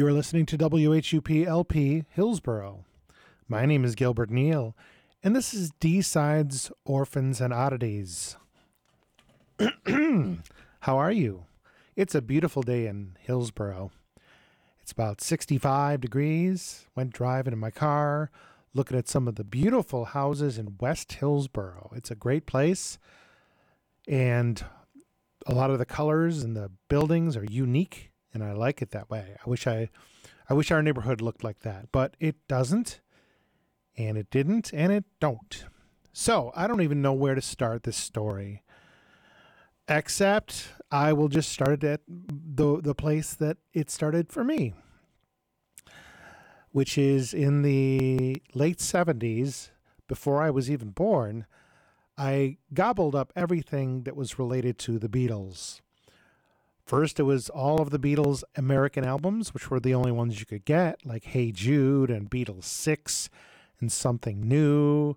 You are listening to WHUP LP Hillsborough. My name is Gilbert Neal, and this is D Sides, Orphans, and Oddities. How are you? It's a beautiful day in Hillsborough. It's about 65 degrees. Went driving in my car, looking at some of the beautiful houses in West Hillsborough. It's a great place, and a lot of the colors and the buildings are unique, and I like it that way. I wish I, I wish our neighborhood looked like that, but it doesn't, and it didn't, and it don't. So I don't even know where to start this story. Except I will just start it at the the place that it started for me, which is in the late seventies, before I was even born. I gobbled up everything that was related to the Beatles. First, it was all of the Beatles' American albums, which were the only ones you could get, like Hey Jude and Beatles 6 and Something New,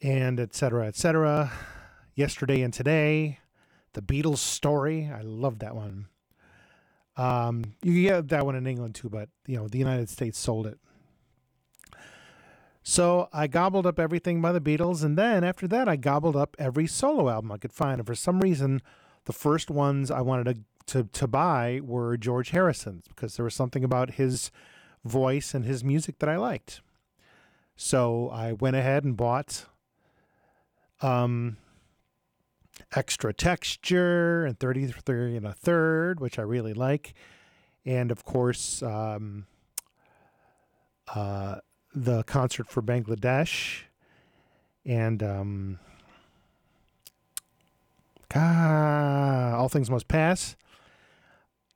and etc. cetera, et cetera. Yesterday and Today, The Beatles Story. I love that one. Um, you get that one in England too, but you know the United States sold it. So I gobbled up everything by the Beatles, and then after that, I gobbled up every solo album I could find. And for some reason, the first ones I wanted to, to, to buy were George Harrison's because there was something about his voice and his music that I liked. So I went ahead and bought um, Extra Texture and 33 and a third, which I really like. And of course, um, uh, the concert for Bangladesh and um, ah, All Things Must Pass.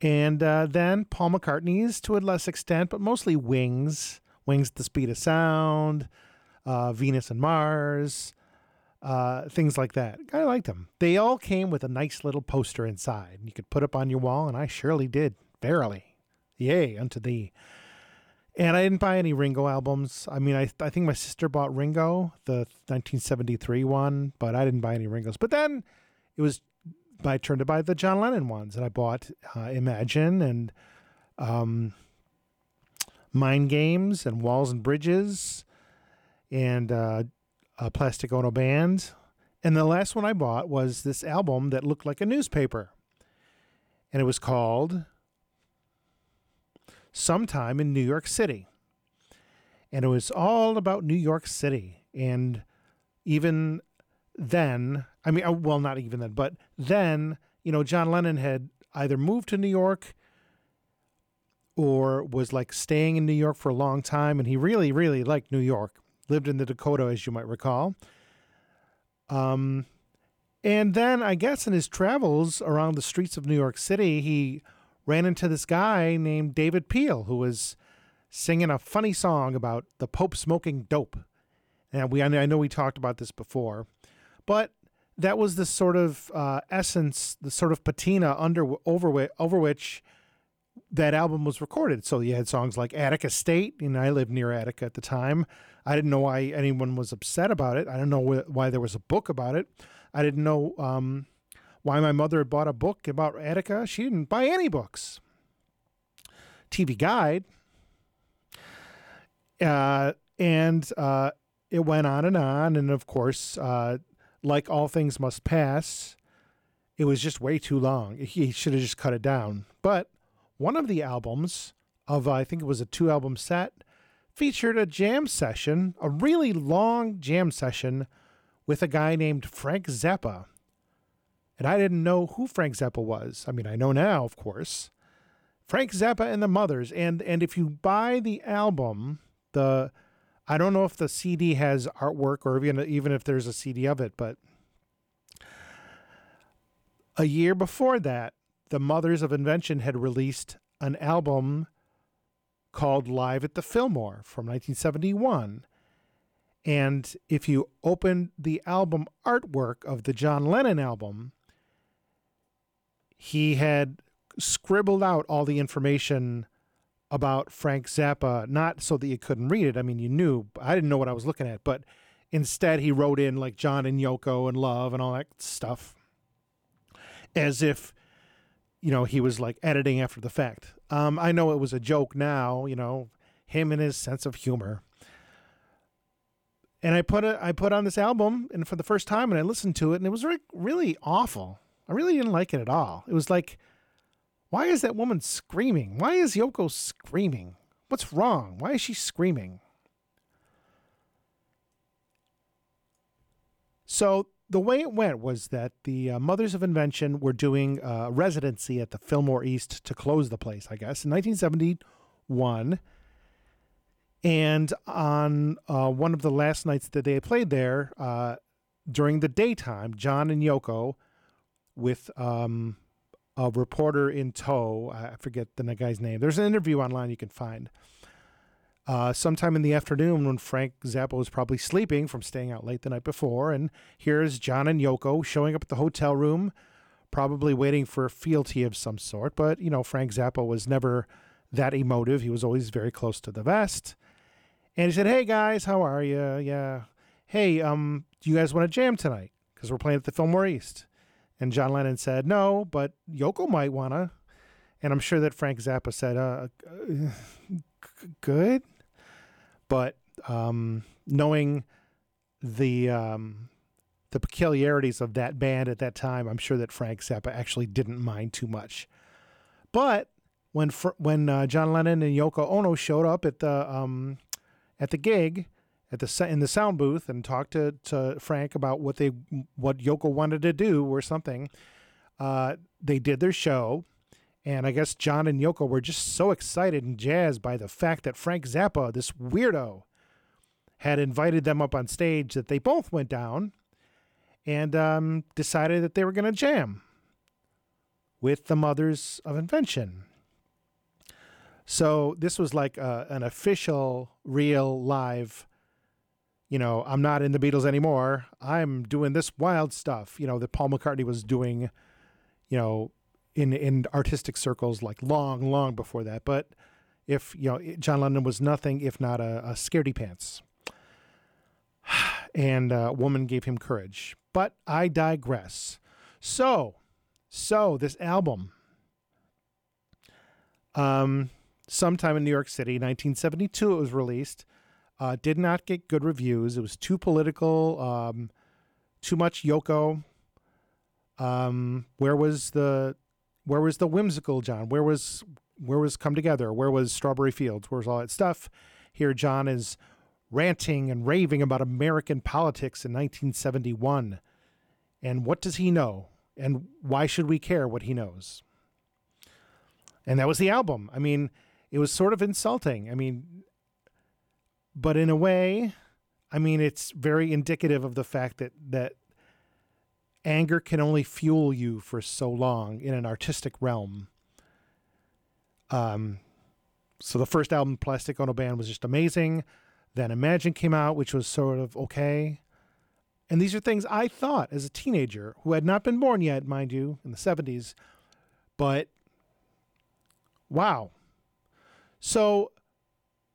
And uh, then Paul McCartney's to a less extent, but mostly Wings, Wings at the Speed of Sound, uh, Venus and Mars, uh, things like that. I liked them. They all came with a nice little poster inside. You could put up on your wall, and I surely did. Verily. Yay, unto thee. And I didn't buy any Ringo albums. I mean, I, I think my sister bought Ringo, the 1973 one, but I didn't buy any Ringos. But then it was my turn to buy the John Lennon ones, and I bought uh, Imagine and um, Mind Games and Walls and Bridges and uh, uh, Plastic Ono Band. And the last one I bought was this album that looked like a newspaper. And it was called Sometime in New York City. And it was all about New York City. And even then, I mean, uh, well, not even then, but then, you know, John Lennon had either moved to New York or was like staying in New York for a long time. And he really, really liked New York, lived in the Dakota, as you might recall. Um, and then I guess in his travels around the streets of New York City, he ran into this guy named David Peel who was singing a funny song about the Pope smoking dope. And we, I know we talked about this before, but that was the sort of uh, essence, the sort of patina under over which, over which that album was recorded. So you had songs like Attica State, and I lived near Attica at the time. I didn't know why anyone was upset about it. I don't know wh- why there was a book about it. I didn't know um, why my mother had bought a book about Attica. She didn't buy any books. TV Guide. Uh, and uh, it went on and on. And of course, uh, like all things must pass, it was just way too long. He should have just cut it down. But one of the albums of, I think it was a two album set, featured a jam session, a really long jam session with a guy named Frank Zappa. And I didn't know who Frank Zappa was. I mean, I know now, of course. Frank Zappa and the Mothers. And and if you buy the album, the I don't know if the CD has artwork or even even if there's a CD of it, but a year before that, the Mothers of Invention had released an album called Live at the Fillmore from 1971. And if you open the album artwork of the John Lennon album, he had scribbled out all the information about Frank Zappa, not so that you couldn't read it. I mean, you knew, I didn't know what I was looking at, but instead he wrote in like John and Yoko and love and all that stuff as if, you know, he was like editing after the fact. Um, I know it was a joke now, you know, him and his sense of humor. And I put it, I put on this album, and for the first time, and I listened to it, and it was really, really awful. I really didn't like it at all. It was like, why is that woman screaming? Why is Yoko screaming? What's wrong? Why is she screaming? So the way it went was that the uh, Mothers of Invention were doing a residency at the Fillmore East to close the place, I guess, in 1971. And on uh, one of the last nights that they played there, uh, during the daytime, John and Yoko, with um, a reporter in tow, I forget the guy's name. There's an interview online you can find uh, sometime in the afternoon when Frank Zappa was probably sleeping from staying out late the night before. And here's John and Yoko showing up at the hotel room, probably waiting for a fealty of some sort. But, you know, Frank Zappa was never that emotive. He was always very close to the vest. And he said, Hey guys, how are you? Yeah. Hey, um, do you guys want to jam tonight? Because we're playing at the Fillmore East. And John Lennon said, No, but Yoko might want to. And I'm sure that Frank Zappa said, uh, good. But um, knowing the um, the peculiarities of that band at that time, I'm sure that Frank Zappa actually didn't mind too much. But when when uh, John Lennon and Yoko Ono showed up at the um, at the gig at the in the sound booth and talked to, to Frank about what they what Yoko wanted to do or something, uh, they did their show and I guess John and Yoko were just so excited and jazzed by the fact that Frank Zappa, this weirdo, had invited them up on stage that they both went down and um, decided that they were going to jam with the Mothers of Invention. So this was like a, an official, real, live. You know, I'm not in the Beatles anymore. I'm doing this wild stuff. You know that Paul McCartney was doing. You know, in in artistic circles like long, long before that. But if you know, John Lennon was nothing if not a, a scaredy pants, and a woman gave him courage. But I digress. So, so this album, um, sometime in New York City, 1972, it was released. Uh, did not get good reviews. It was too political, um, too much Yoko. Um, where was the where was the whimsical John? Where was where was Come Together? Where was Strawberry Fields? Where was all that stuff? Here, John is ranting and raving about American politics in 1971. And what does he know? And why should we care what he knows? And that was the album. I mean, it was sort of insulting. I mean, but in a way, I mean, it's very indicative of the fact that that anger can only fuel you for so long in an artistic realm. Um, so the first album, Plastic Ono Band, was just amazing. Then Imagine came out, which was sort of okay. And these are things I thought as a teenager who had not been born yet, mind you, in the 70s. But wow. So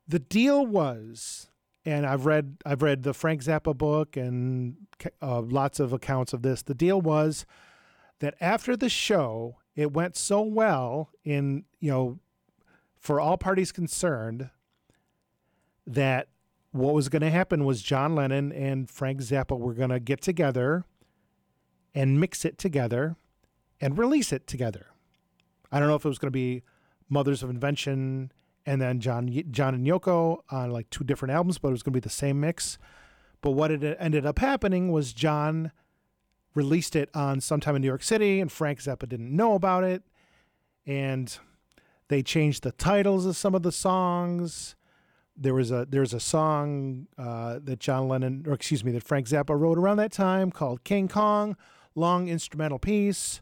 the deal was and I've read I've read the Frank Zappa book and uh, lots of accounts of this. The deal was that after the show, it went so well in you know for all parties concerned that what was going to happen was John Lennon and Frank Zappa were going to get together and mix it together and release it together. I don't know if it was going to be Mothers of Invention and then John John and Yoko on like two different albums, but it was going to be the same mix. But what it ended up happening was John released it on sometime in New York City, and Frank Zappa didn't know about it, and they changed the titles of some of the songs. There was a there's a song uh, that John Lennon, or excuse me, that Frank Zappa wrote around that time called King Kong, long instrumental piece.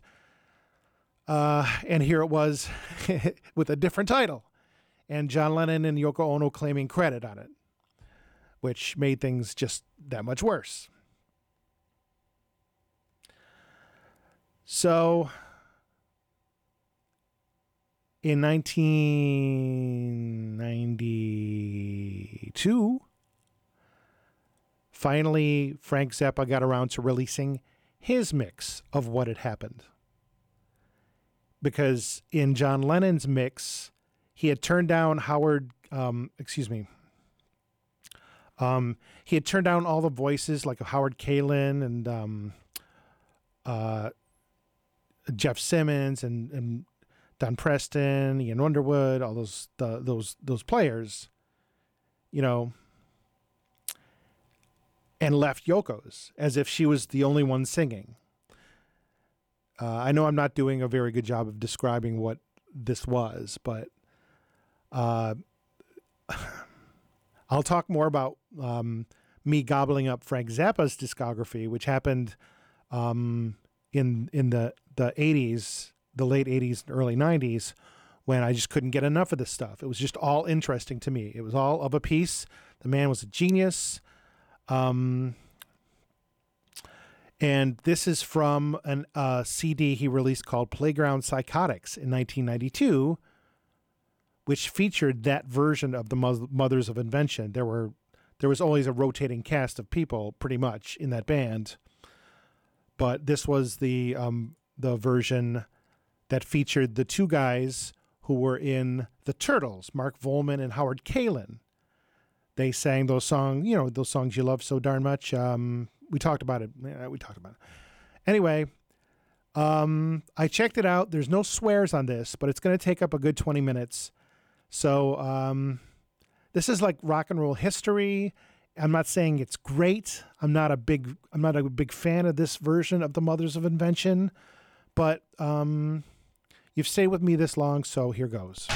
Uh, and here it was with a different title and John Lennon and Yoko Ono claiming credit on it, which made things just that much worse. So, in 1992, finally Frank Zappa got around to releasing his mix of what had happened. Because in John Lennon's mix, he had turned down Howard. Um, excuse me. Um, he had turned down all the voices like Howard Kaylan and um, uh, Jeff Simmons and, and Don Preston, Ian Underwood, all those the, those those players, you know, and left Yoko's as if she was the only one singing. Uh, I know I'm not doing a very good job of describing what this was, but uh, I'll talk more about um, me gobbling up Frank Zappa's discography, which happened um, in in the the 80s, the late 80s and early 90s, when I just couldn't get enough of this stuff. It was just all interesting to me. It was all of a piece. The man was a genius. Um, and this is from a uh, CD he released called Playground Psychotics in 1992, which featured that version of the Mothers of Invention. There were there was always a rotating cast of people, pretty much, in that band, but this was the um, the version that featured the two guys who were in the Turtles, Mark Volman and Howard Kaylan. They sang those songs, you know, those songs you love so darn much. Um, we talked about it. We talked about it. Anyway, um, I checked it out. There's no swears on this, but it's going to take up a good 20 minutes. So um, this is like rock and roll history. I'm not saying it's great. I'm not a big I'm not a big fan of this version of the Mothers of Invention, but um, you've stayed with me this long, so here goes.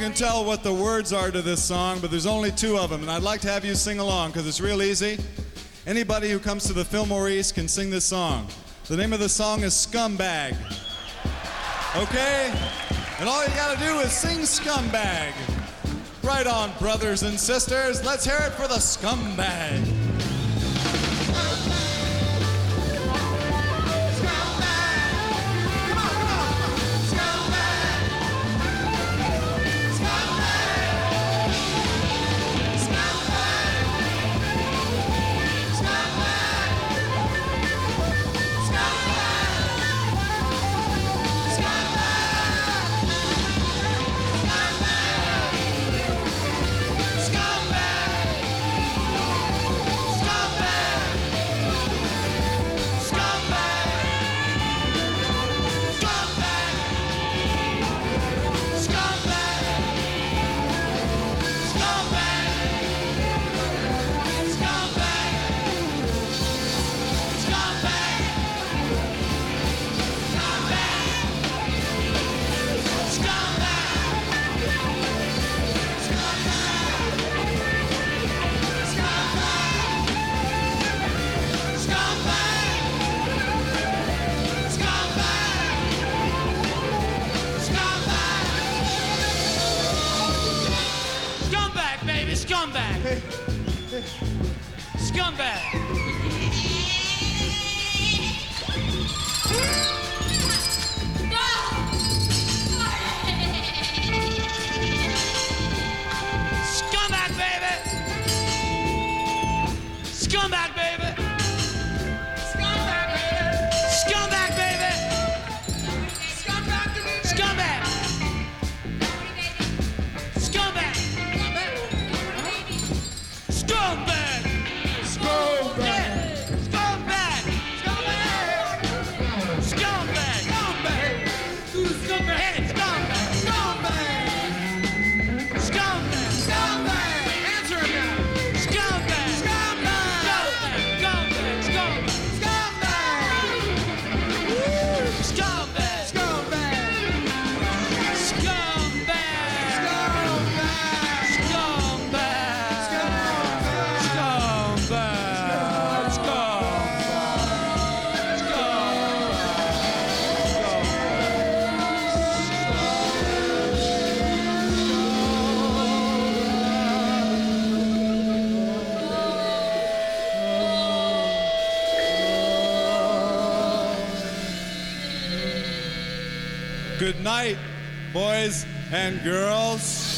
Can tell what the words are to this song, but there's only two of them, and I'd like to have you sing along because it's real easy. Anybody who comes to the Fillmore East can sing this song. The name of the song is Scumbag. Okay? And all you gotta do is sing Scumbag. Right on, brothers and sisters. Let's hear it for the Scumbag. Scumbag, and girls.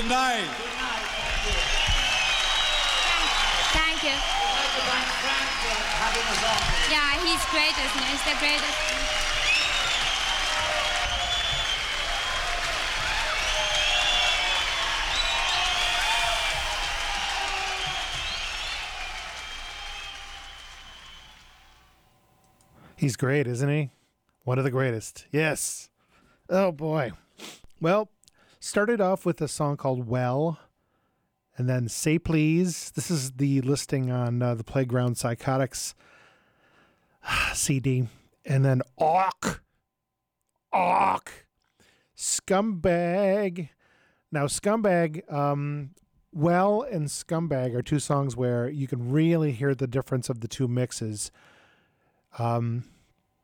Good night. Thank you. Yeah, he's great, isn't he? He's the greatest. He's great, isn't he? One of the greatest. Yes. Oh boy. Well, started off with a song called Well, and then Say Please. This is the listing on uh, the Playground Psychotics CD. And then Awk. Awk. Scumbag. Now, Scumbag, um, Well and Scumbag are two songs where you can really hear the difference of the two mixes um,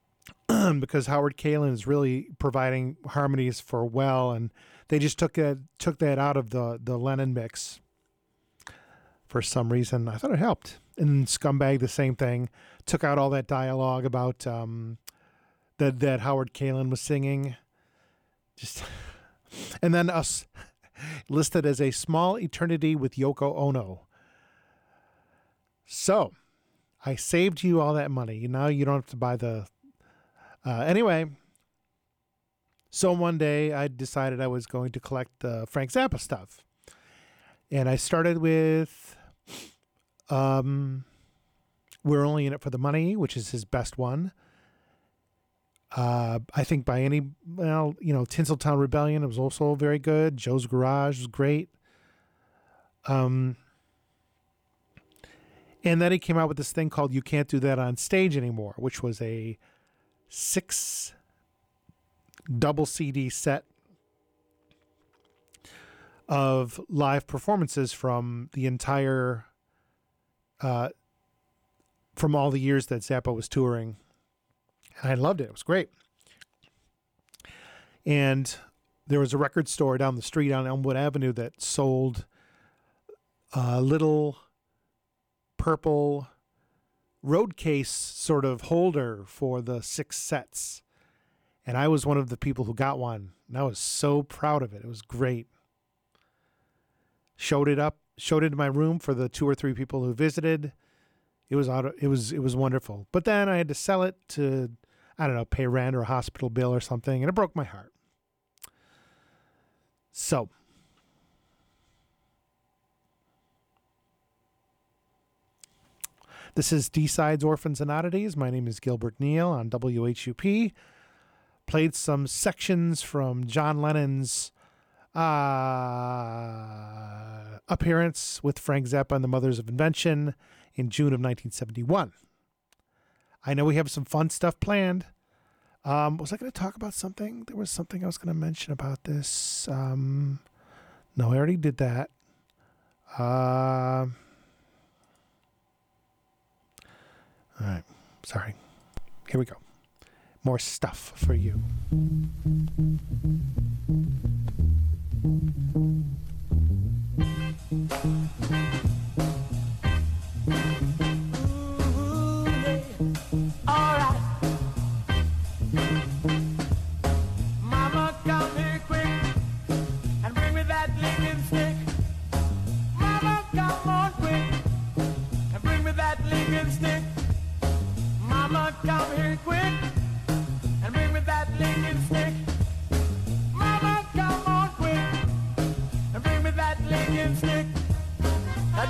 because Howard Kaylan is really providing harmonies for well, and they just took that took that out of the the Lennon mix for some reason. I thought it helped. And Scumbag, the same thing, took out all that dialogue about um, that that Howard Kaylan was singing. Just and then us listed as a small eternity with Yoko Ono. So I saved you all that money. Now you don't have to buy the. Uh, anyway, so one day I decided I was going to collect the Frank Zappa stuff, and I started with, um, "We're Only in It for the Money," which is his best one. Uh, I think by any well, you know, Tinseltown Rebellion was also very good. Joe's Garage was great. Um, and then he came out with this thing called You Can't Do That on Stage Anymore, which was a six double CD set of live performances from the entire, uh, from all the years that Zappa was touring. And I loved it. It was great. And there was a record store down the street on Elmwood Avenue that sold uh, little purple road case sort of holder for the six sets. And I was one of the people who got one. And I was so proud of it. It was great. Showed it up, showed it in my room for the two or three people who visited. It was it was it was wonderful. But then I had to sell it to I don't know, pay rent or a hospital bill or something, and it broke my heart. So, This is D Sides Orphans and Oddities. My name is Gilbert Neal on WHUP. Played some sections from John Lennon's uh, appearance with Frank Zappa and the Mothers of Invention in June of 1971. I know we have some fun stuff planned. Um, was I going to talk about something? There was something I was going to mention about this. Um, no, I already did that. Uh, All right. Sorry. Here we go. More stuff for you.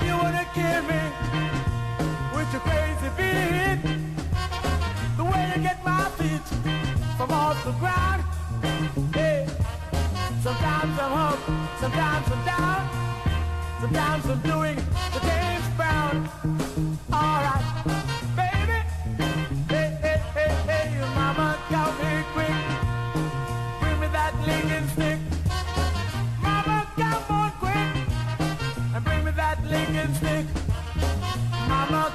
You wanna kill me with your crazy beat. The way you get my feet from off the ground. Hey, sometimes I'm up, sometimes I'm down, sometimes I'm doing the James Brown.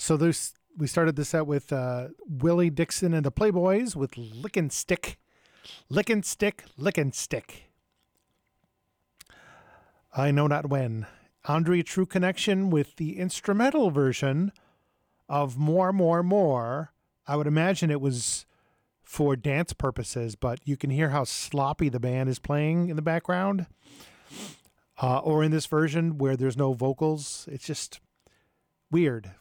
so there's we started this out with uh, Willie Dixon and the Playboys with Lickin' Stick. Lickin' Stick, Lickin' Stick. I know not when. Andrea True Connection with the instrumental version of More, More, More. I would imagine it was for dance purposes, but you can hear how sloppy the band is playing in the background. Uh, or in this version where there's no vocals. It's just weird.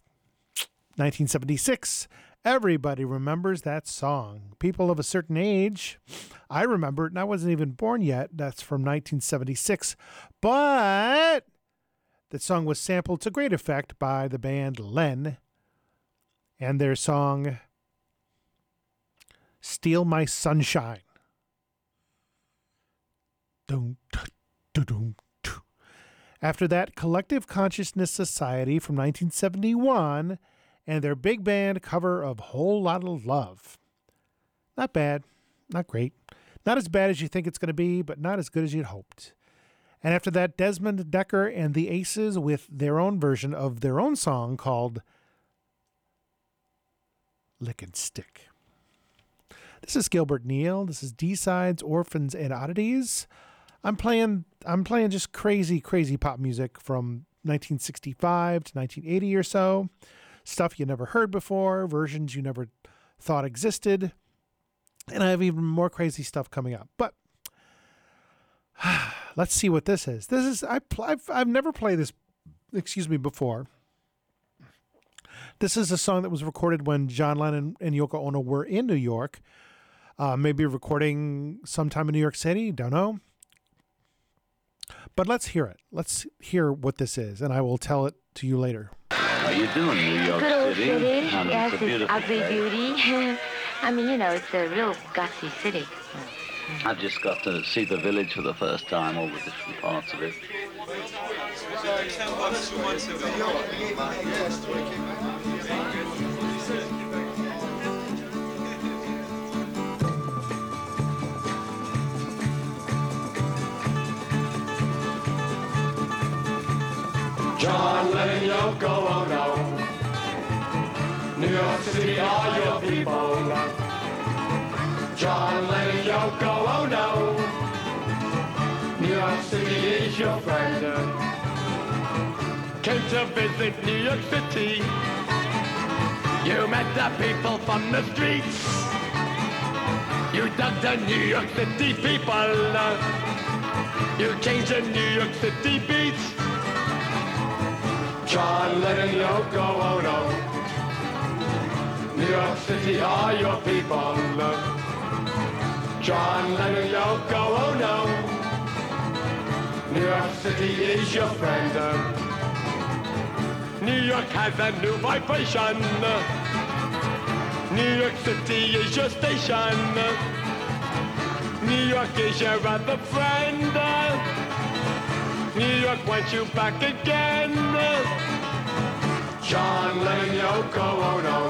1976. Everybody remembers that song. People of a certain age. I remember it, and I wasn't even born yet. That's from 1976. But the song was sampled to great effect by the band Len and their song Steal My Sunshine. After that, Collective Consciousness Society from 1971 and their big band cover of Whole Lotta Love. Not bad, not great. Not as bad as you think it's going to be, but not as good as you'd hoped. And after that, Desmond Dekker and the Aces with their own version of their own song called Lick and Stick. This is Gilbert Neal. This is D-Sides, Orphans, and Oddities. I'm playing I'm playing just crazy, crazy pop music from 1965 to 1980 or so. Stuff you never heard before, versions you never thought existed. And I have even more crazy stuff coming up. But let's see what this is. This is I I've, I've never played this excuse me before. This is a song that was recorded when John Lennon and Yoko Ono were in New York. Uh, maybe recording sometime in New York City. Don't know. But let's hear it. Let's hear what this is, and I will tell it to you later. How you doing, New York Good old City? city. Honey, yes, it's a it's beautiful ugly day. beauty. I mean, you know, it's a real gutsy city. I've just got to see the village for the first time, all the different parts of it. John Lennon, Yoko Ono. New York City, all your people. John Lennon, Yoko Ono. New York City is your friend. Came to visit New York City. You met the people from the streets. You dug the New York City people. You changed the New York City beats. John Lennon, Yoko Ono. Oh, new York City, all your people. John Lennon, Yoko Ono. Oh, new York City is your friend. New York has a new vibration. New York City is your station. New York is your other friend. New York wants you back again. John Lennon, Yoko Ono.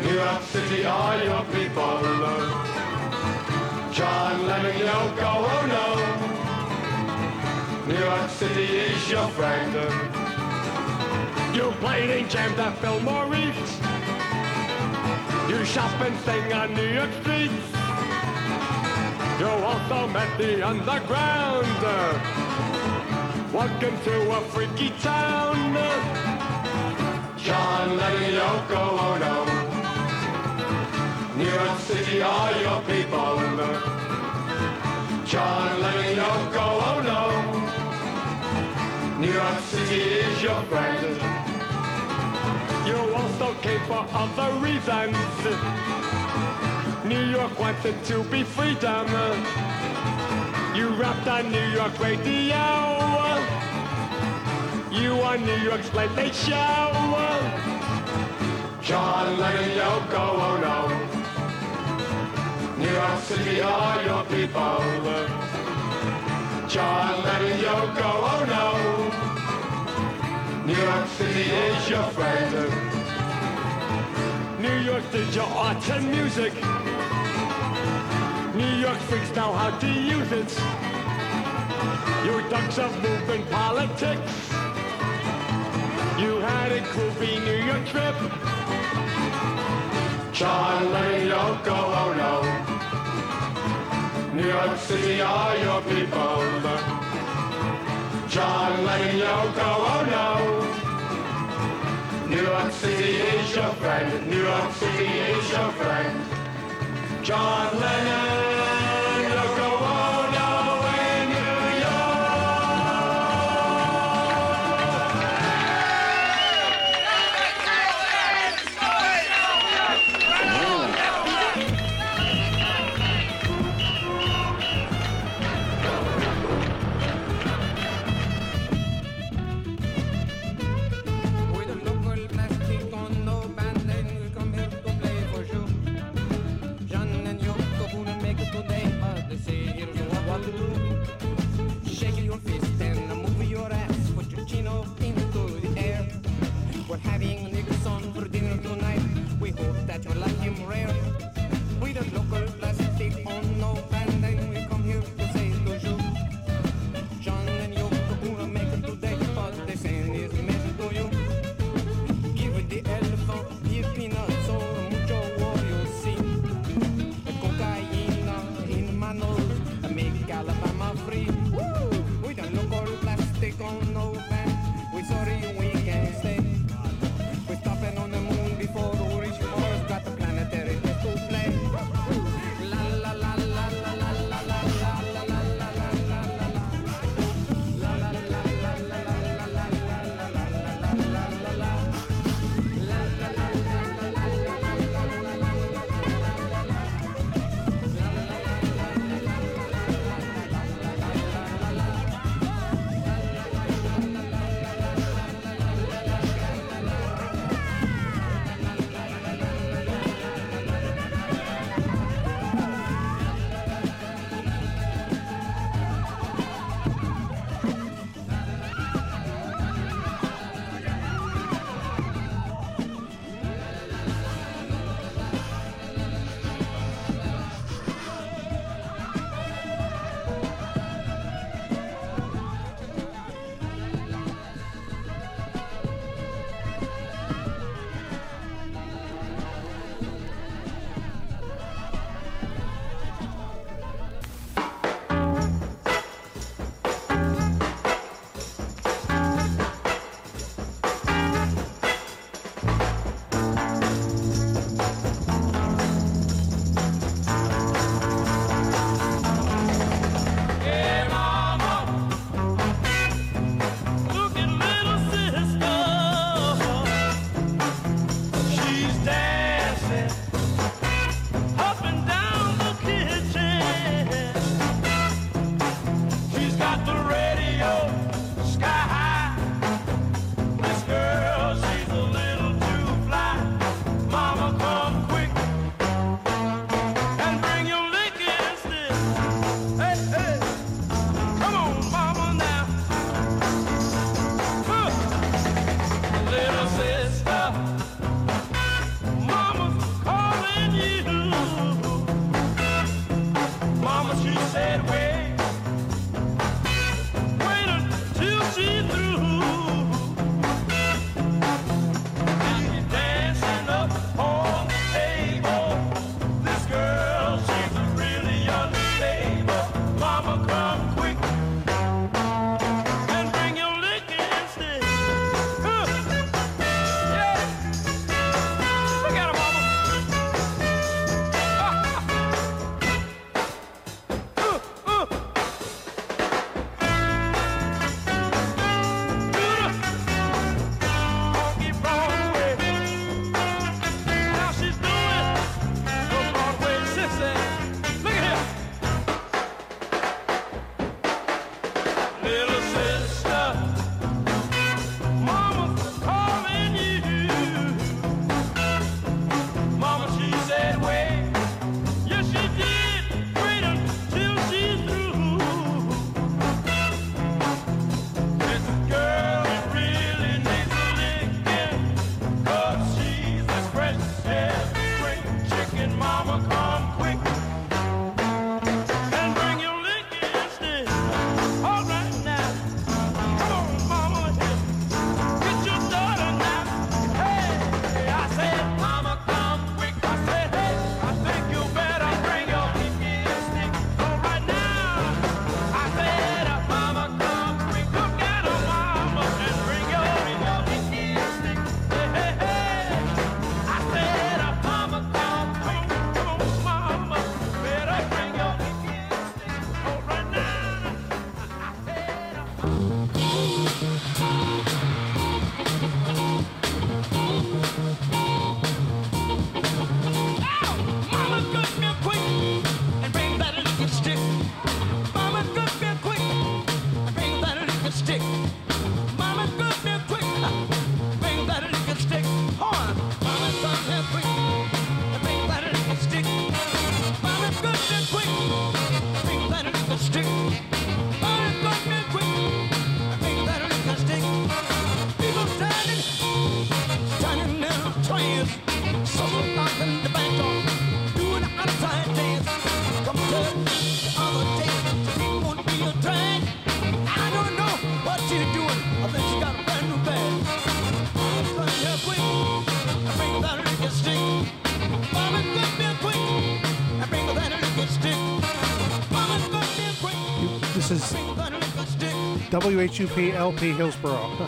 New York City, all your people. John Lennon, Yoko Ono. New York City is your friend. You played and jammed at Fillmore East. You shop and sing on New York streets. You also met the underground. Welcome to a freaky town. John Lennon, Yoko Ono. New York City, all your people. John Lennon, Yoko Ono. New York City is your friend. You also came for other reasons. New York wanted to be freedom. You rapped on New York radio. You on New York's Late Late Show. John Lennon, Yoko Ono. Oh. New York City, all your people. John Lennon, Yoko Ono. Oh. New York City is your friend. New York did your art and music. New York freaks know how to use it. You ducks of moving politics. You had a groovy New York trip. John Lennon, Yoko Ono. New York City, all your people. Lennon, Yoko Ono. New York City is your friend. New York City is your friend. John Lennon, rare. WHUP LP Hillsborough.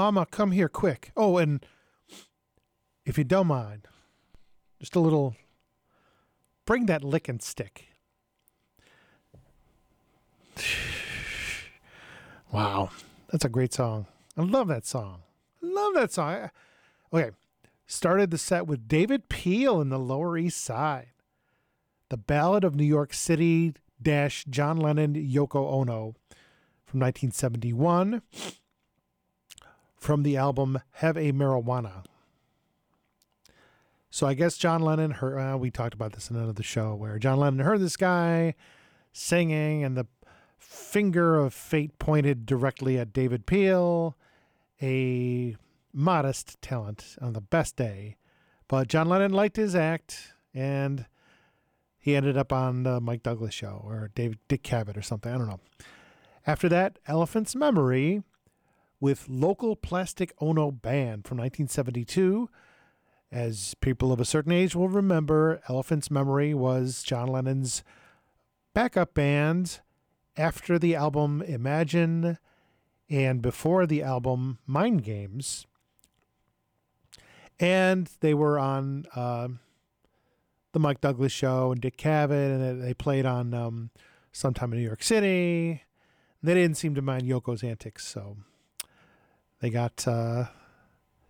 Mama, come here quick. Oh, and if you don't mind, just a little. Bring that licking stick. Wow, that's a great song. I love that song. I love that song. Okay, started the set with David Peel in the Lower East Side. The Ballad of New York City dash John Lennon Yoko Ono from 1971 from the album Have a Marijuana. So I guess John Lennon heard, uh, we talked about this in another show where John Lennon heard this guy singing and the finger of fate pointed directly at David Peel, a modest talent on the best day. But John Lennon liked his act and he ended up on the Mike Douglas show or David Dick Cavett or something. I don't know. After that, Elephant's Memory with local Plastic Ono Band from 1972. As people of a certain age will remember, Elephant's Memory was John Lennon's backup band after the album Imagine and before the album Mind Games. And they were on uh, the Mike Douglas show and Dick Cavett, and they- played on um, sometime in New York City. They didn't seem to mind Yoko's antics, so they got uh,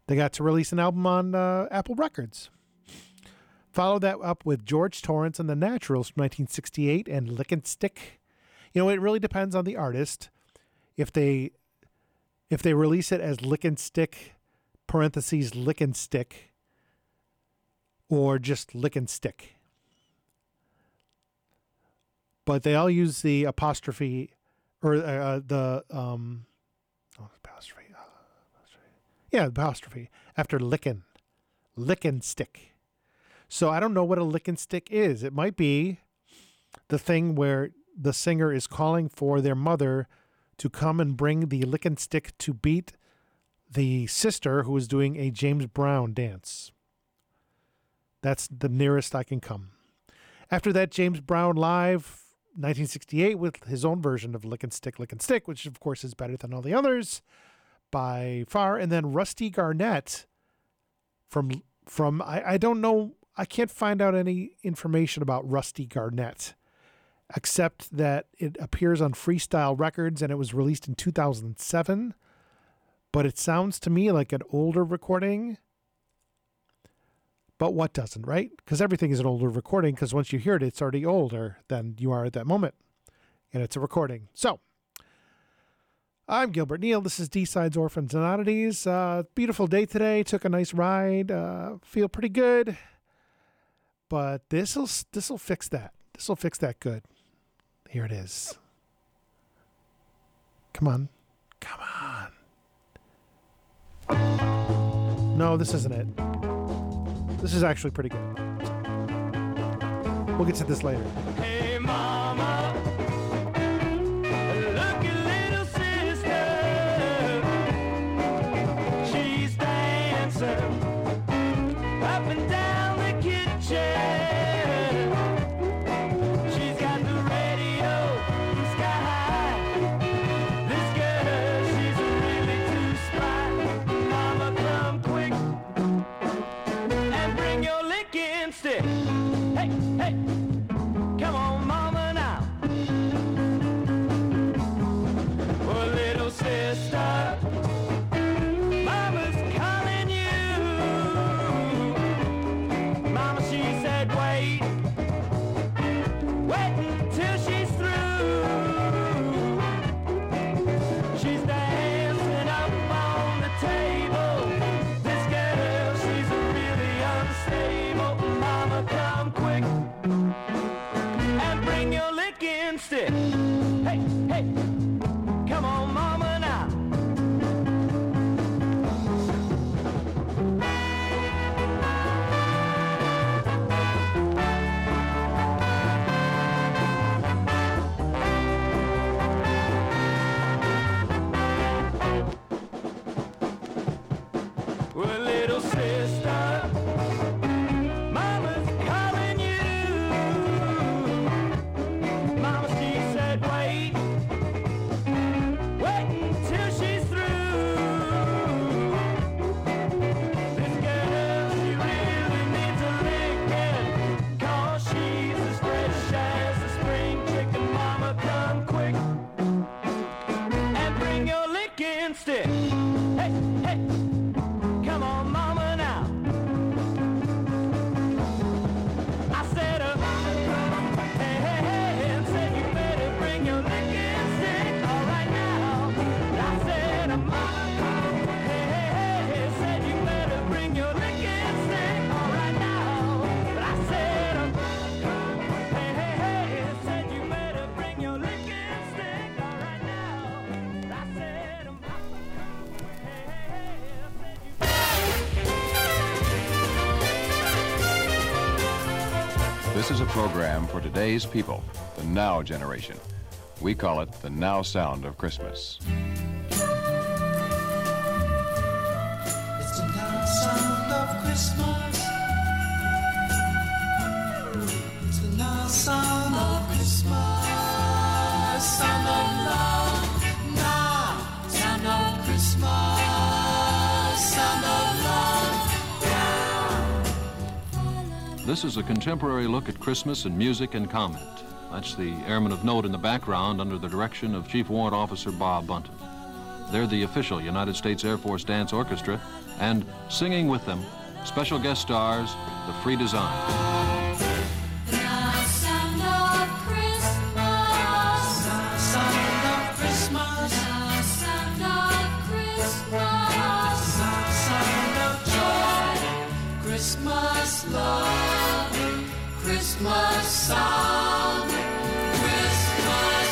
they got to release an album on uh, Apple Records. Followed that up with George Torrence and the Naturals from 1968 and Lickin' Stick. You know, it really depends on the artist. If they if they release it as Lickin' Stick parentheses Lickin' Stick or just Lickin' Stick. But they all use the apostrophe or uh, the um oh, uh, apostrophe. Yeah, apostrophe after lickin', lickin' stick. So I don't know what a lickin' stick is. It might be the thing where the singer is calling for their mother to come and bring the lickin' stick to beat the sister who is doing a James Brown dance. That's the nearest I can come. After that, James Brown live 1968 with his own version of Lickin' Stick, Lickin' Stick, which of course is better than all the others by far. And then Rusty Garnett from from I, I don't know I can't find out any information about Rusty Garnett except that it appears on Freestyle Records and it was released in 2007. But it sounds to me like an older recording. But what doesn't, right? Because everything is an older recording because once you hear it, it's already older than you are at that moment. And it's a recording. So, I'm Gilbert Neal. This is D Sides Orphans and Oddities. Uh, beautiful day today. Took a nice ride. Uh, feel pretty good. But this'll this'll fix that. This'll fix that good. Here it is. Come on. Come on. No, this isn't it. This is actually pretty good. We'll get to this later. Hey program for today's people, the now generation. We call it the now sound of Christmas. It's the now sound of Christmas. This is a contemporary look at Christmas in music and comment. That's the Airmen of Note in the background under the direction of Chief Warrant Officer Bob Bunton. They're the official United States Air Force Dance Orchestra, and singing with them, special guest stars, the Free Design. Now sound Christmas sound. Christmas.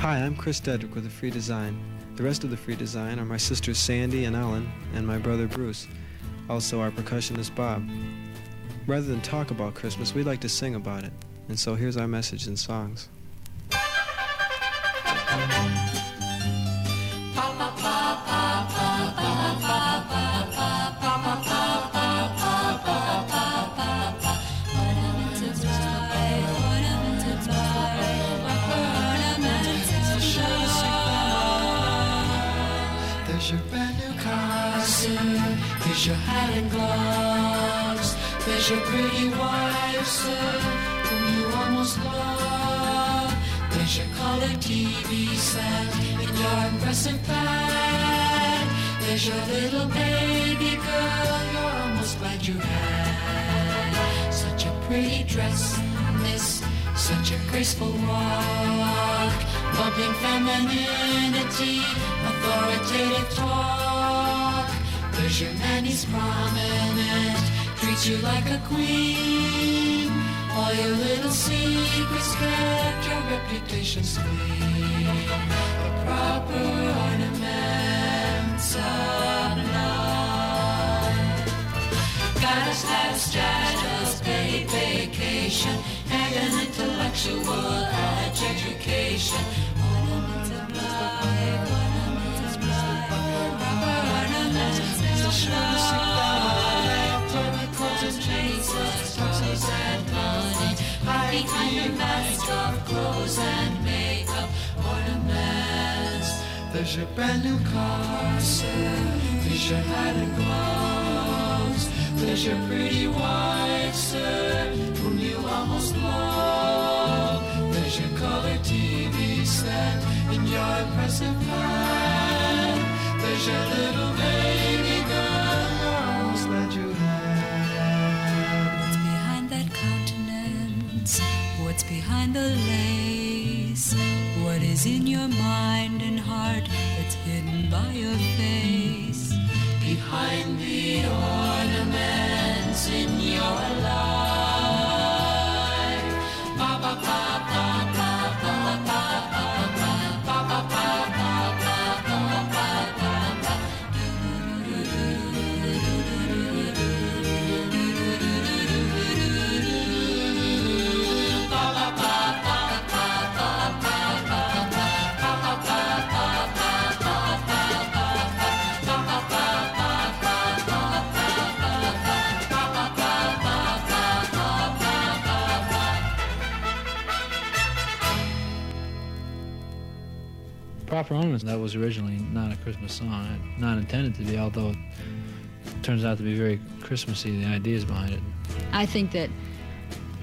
Hi, I'm Chris Dedrick with the Free Design. The rest of the Free Design are my sisters Sandy and Ellen and my brother Bruce, also our percussionist Bob. Rather than talk about Christmas, we'd like to sing about it. And so here's our message in songs. There's your hat and gloves. There's your pretty wife, sir, whom you almost love. There's your color TV set in your impressive pad. There's your little baby girl you're almost glad you had. Such a pretty dress, miss, such a graceful walk, bumping femininity, authoritative talk. Your nanny's prominent, treats you like a queen. All your little secrets kept, your reputation's clean. The proper ornaments of life. Got a status, status, paid vacation, and an intellectual education. Ornaments of life, ornaments of life, ornaments There's your brand new car, sir. There's your hat and gloves. There's your pretty wife, sir, whom you almost love. There's your color TV set in your impressive pad. There's your little baby What's behind the lace? What is in your mind and heart that's hidden by your face? Behind the ornaments in your life. Proper Ornaments, that was originally not a Christmas song, not intended to be, although it turns out to be very Christmassy, the ideas behind it. I think that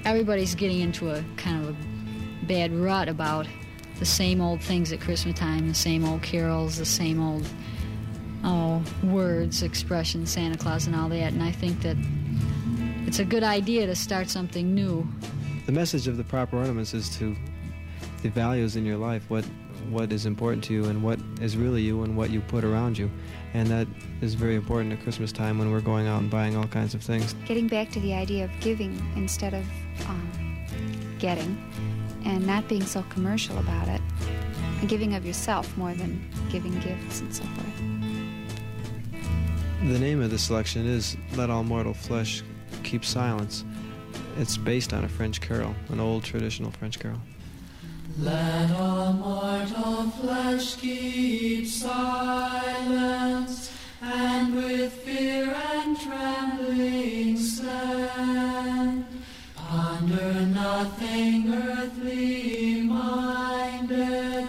everybody's getting into a kind of a bad rut about the same old things at Christmas time, the same old carols, the same old oh words, expressions, Santa Claus and all that. And I think that it's a good idea to start something new. The message of the proper ornaments is to the values in your life, what what is important to you and what is really you and what you put around you. And that is very important at Christmas time when we're going out and buying all kinds of things. Getting back to the idea of giving instead of um, getting, and not being so commercial about it, and giving of yourself more than giving gifts and so forth. The name of the selection is Let All Mortal Flesh Keep Silence. It's based on a French carol, an old traditional French carol. Let all mortal flesh keep silence, and with fear and trembling stand. Ponder nothing earthly minded,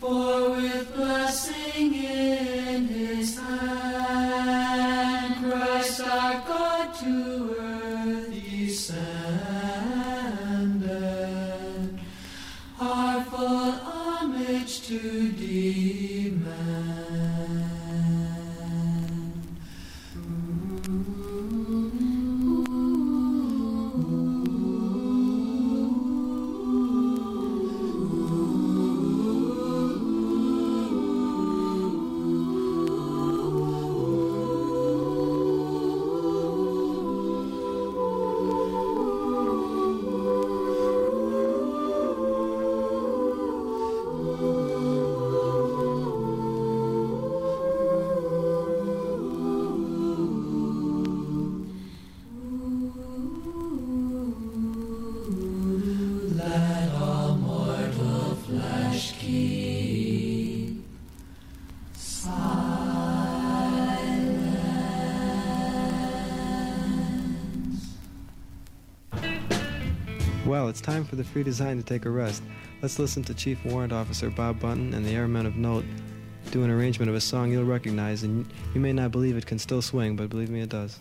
for with blessing in his hand, Christ our God to Well, it's time for the free design to take a rest. Let's listen to Chief Warrant Officer Bob Bunton and the Airmen of Note do an arrangement of a song you'll recognize, and you may not believe it can still swing, but believe me, it does.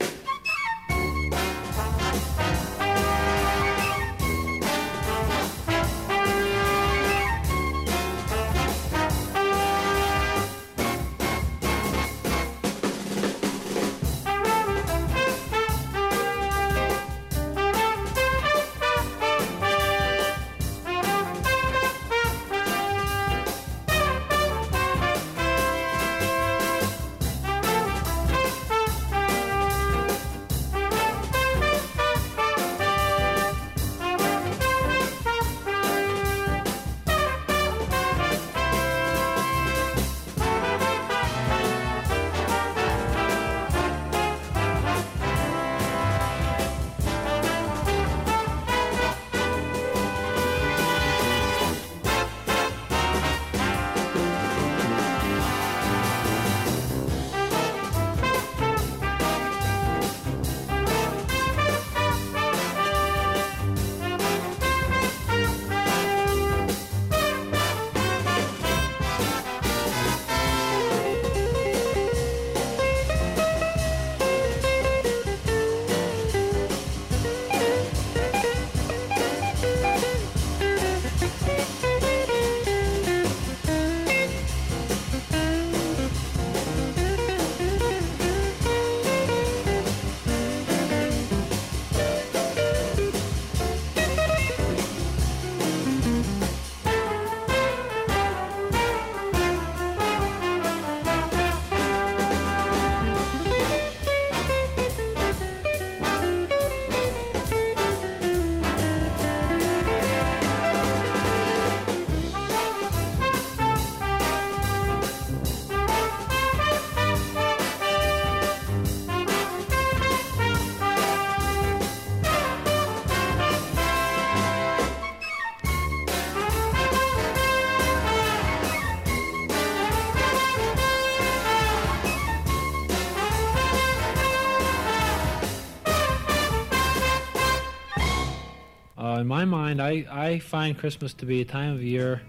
Mind, I, I find Christmas to be a time of year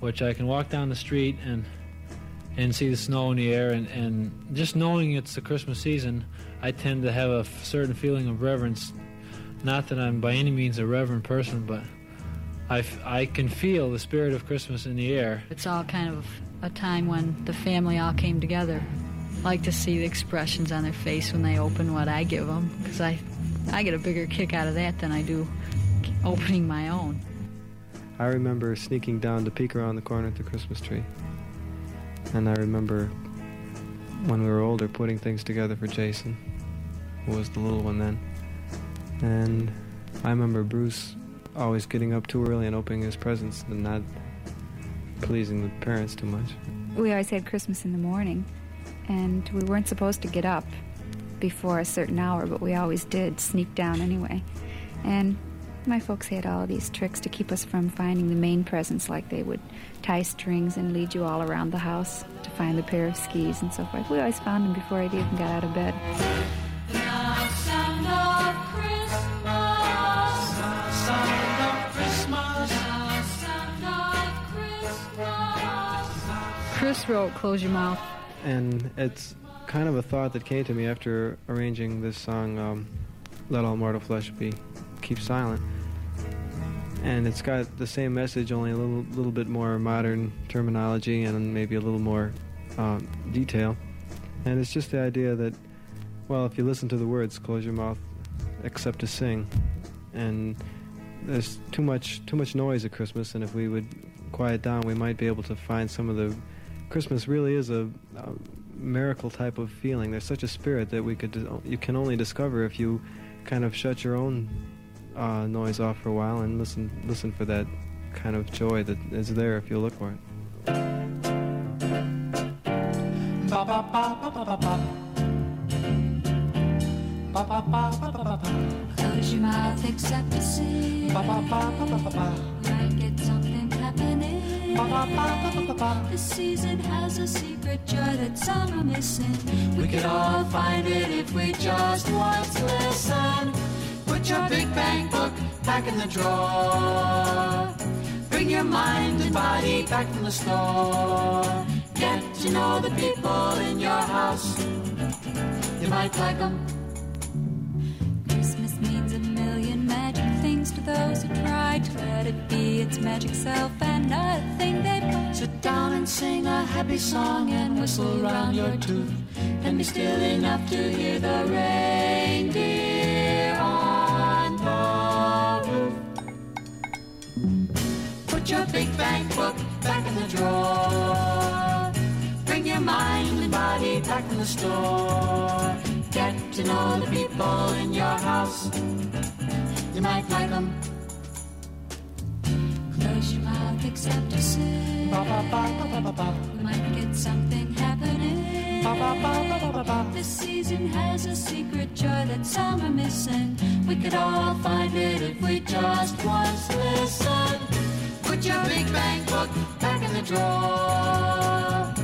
which I can walk down the street and and see the snow in the air, and, and just knowing it's the Christmas season, I tend to have a certain feeling of reverence. Not that I'm by any means a reverent person, but I, I can feel the spirit of Christmas in the air. It's all kind of a time when the family all came together. I like to see the expressions on their face when they open what I give them, because I, I get a bigger kick out of that than I do opening my own. I remember sneaking down to peek around the corner at the Christmas tree. And I remember when we were older putting things together for Jason, who was the little one then. And I remember Bruce always getting up too early and opening his presents and not pleasing the parents too much. We always had Christmas in the morning, and we weren't supposed to get up before a certain hour, but we always did sneak down anyway. And my folks had all these tricks to keep us from finding the main presents, like they would tie strings and lead you all around the house to find the pair of skis and so forth. We always found them before I'd even got out of bed. Now sound of Christmas. Sound of Christmas. Now sound of Christmas. Chris wrote Close Your Mouth. And it's kind of a thought that came to me after arranging this song, um, Let All Mortal Flesh Be Keep Silent. And it's got the same message, only a little, little bit more modern terminology and maybe a little more um, detail. And it's just the idea that, well, if you listen to the words, close your mouth, except to sing. And there's too much, too much noise at Christmas, and if we would quiet down, we might be able to find some of the. Christmas really is a, a miracle type of feeling. There's such a spirit that we could, you can only discover if you kind of shut your own uh, noise off for a while and listen, listen for that kind of joy that is there if you look for it. Close your mouth ba ba ba. Might get something happening. The season has a secret joy that some are missing. We could all find it if we just once listen. Put your big bang book back in the drawer. Bring your mind and body back from the store. Get to know the people in your house. You might like them. Christmas means a million magic things to those who try to let it be its magic self and not a thing they buy. Sit down and sing a happy song and whistle around your tooth. And be still enough to hear the reindeer your big bank book back in the drawer. Bring your mind and body back from the store. Get to know the people in your house. You might like them. Close your mouth except to sing. Ba ba ba ba ba. We might get something happening. Ba ba ba ba ba ba. This season has a secret joy that some are missing. We could all find it if we just once listen. Put your big bank book back in the drawer.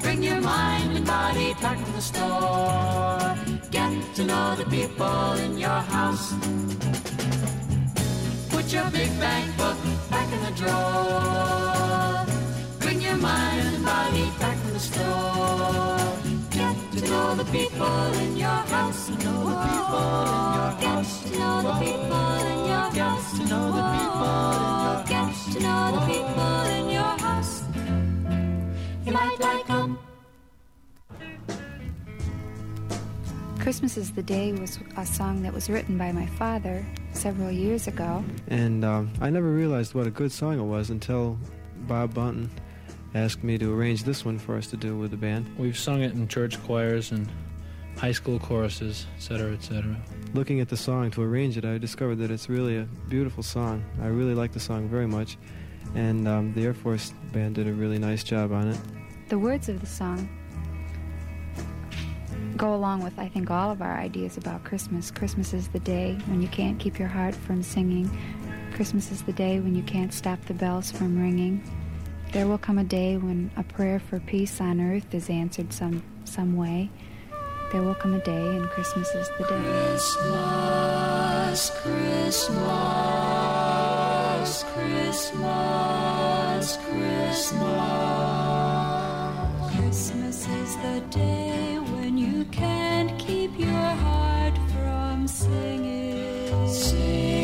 Bring your mind and body back from the store. Get to know the people in your house. Put your big bank book back in the drawer. Bring your mind and body back from the store. Get to know the people in your house. Know the people in your house. Get to know the people in your house. Get to know the people in your Get to know the people in your house. You might like 'em. Christmas is the Day was a song that was written by my father several years ago. And um, I never realized what a good song it was until Bob Bunton asked me to arrange this one for us to do with the band. We've sung it in church choirs and high school choruses, etc., etc. Looking at the song to arrange it, I discovered that it's really a beautiful song. I really like the song very much, and um, the Air Force band did a really nice job on it. The words of the song go along with, I think, all of our ideas about Christmas. Christmas is the day when you can't keep your heart from singing. Christmas is the day when you can't stop the bells from ringing. There will come a day when a prayer for peace on earth is answered some, some way. There will come a day, and Christmas is the day. Christmas, Christmas, Christmas, Christmas. Christmas is the day when you can't keep your heart from singing. Singing.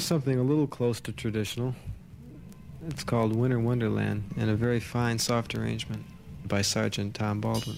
Here's something a little close to traditional. It's called Winter Wonderland in a very fine soft arrangement by Sergeant Tom Baldwin.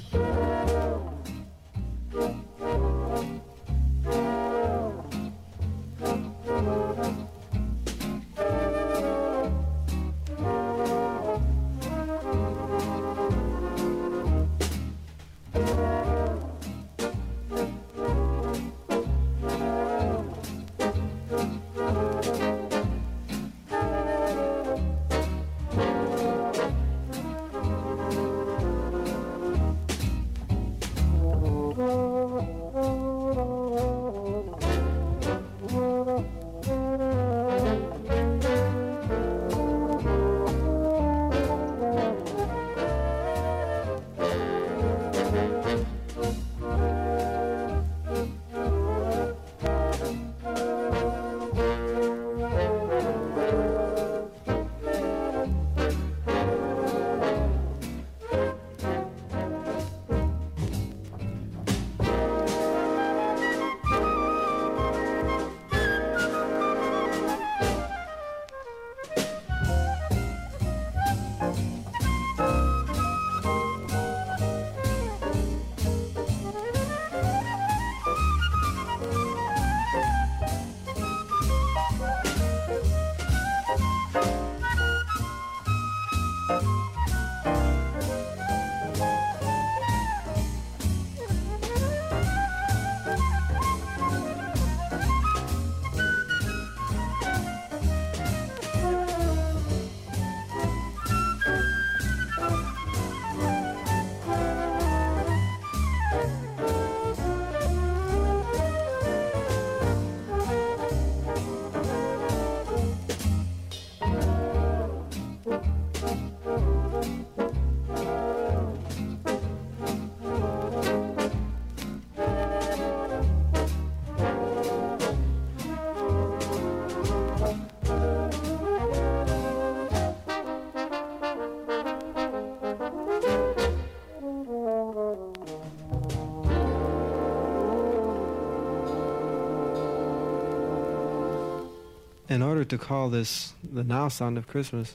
in order to call this the now sound of Christmas,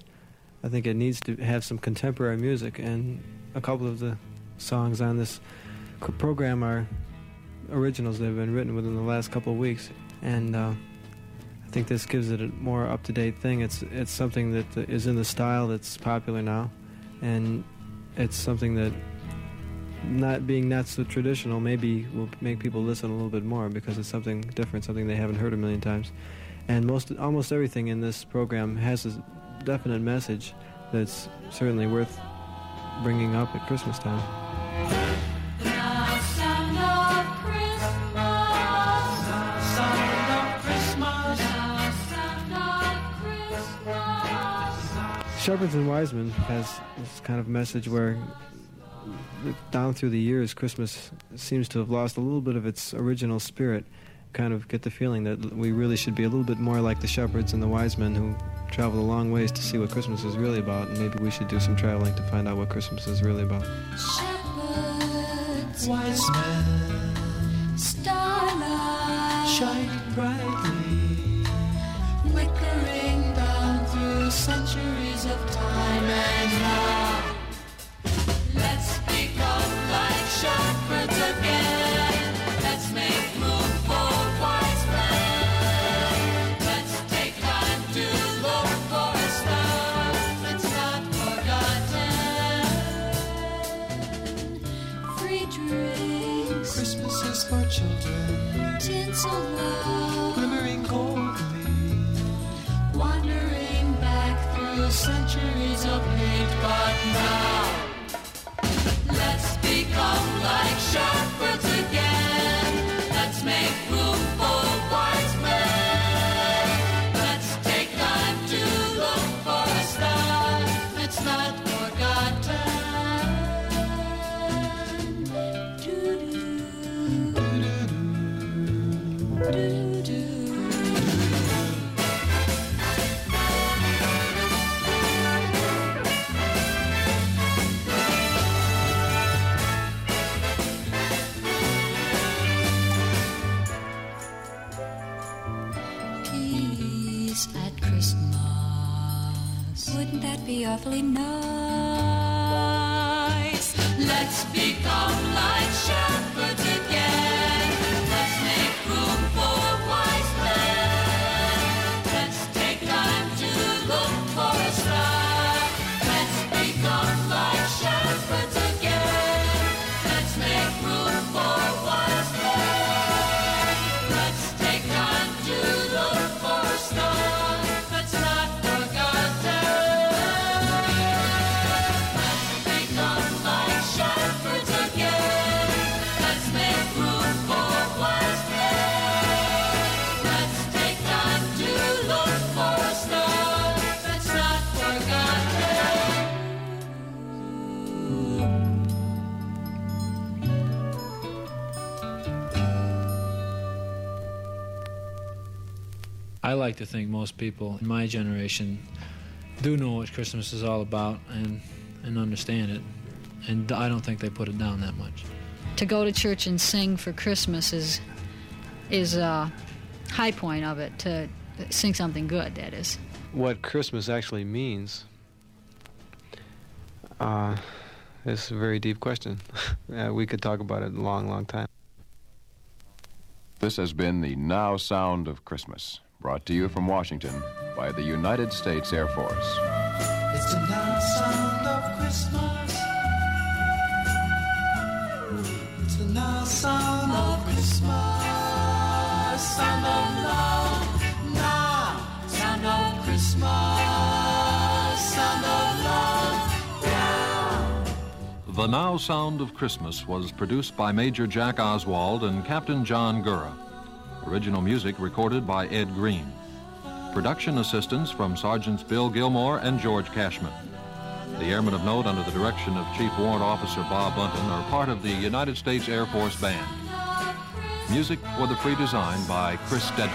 I think it needs to have some contemporary music. And a couple of the songs on this program are originals that have been written within the last couple of weeks. And uh, I think this gives it a more up to date thing. It's, it's something that is in the style that's popular now. And it's something that not being not so traditional maybe will make people listen a little bit more because it's something different, something they haven't heard a million times. And most almost everything in this program has a definite message that's certainly worth bringing up at Christmas time. Shepherds and Wise Men has this kind of message where down through the years Christmas seems to have lost a little bit of its original spirit. Kind of get the feeling that we really should be a little bit more like the shepherds and the wise men who traveled a long ways to see what Christmas is really about, and maybe we should do some traveling to find out what Christmas is really about. Shepherds, wise men, starlight, shining brightly, flickering down through centuries of time and now. Let's become like shepherds but now. Let's become like shepherds Wouldn't that be awfully nice? Let's become I like to think most people in my generation do know what Christmas is all about and and understand it, and I don't think they put it down that much. To go to church and sing for Christmas is is a high point of it. To sing something good, that is. What Christmas actually means uh, is a very deep question. uh, we could talk about it a long, long time. This has been the Now Sound of Christmas, brought to you from Washington by the United States Air Force. It's the now sound of Christmas. It's the now sound of Christmas. Sound of love. Now sound of Christmas. Sound of love. Now. The Now Sound of Christmas was produced by Major Jack Oswald and Captain John Gurra. Original music recorded by Ed Green. Production assistance from Sergeants Bill Gilmore and George Cashman. The Airmen of Note, under the direction of Chief Warrant Officer Bob Bunton, are part of the United States Air Force Band. Music for the free design by Chris Dedrick.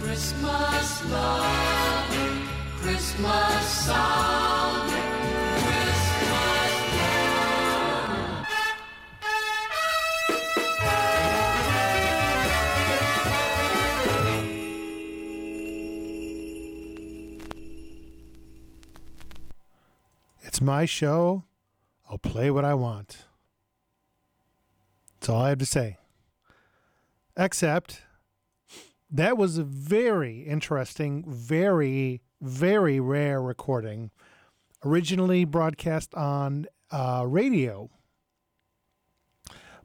Christmas. Love. Christmas sound. It's my show. I'll play what I want. That's all I have to say. Except that was a very interesting, very, very rare recording. Originally broadcast on uh, radio.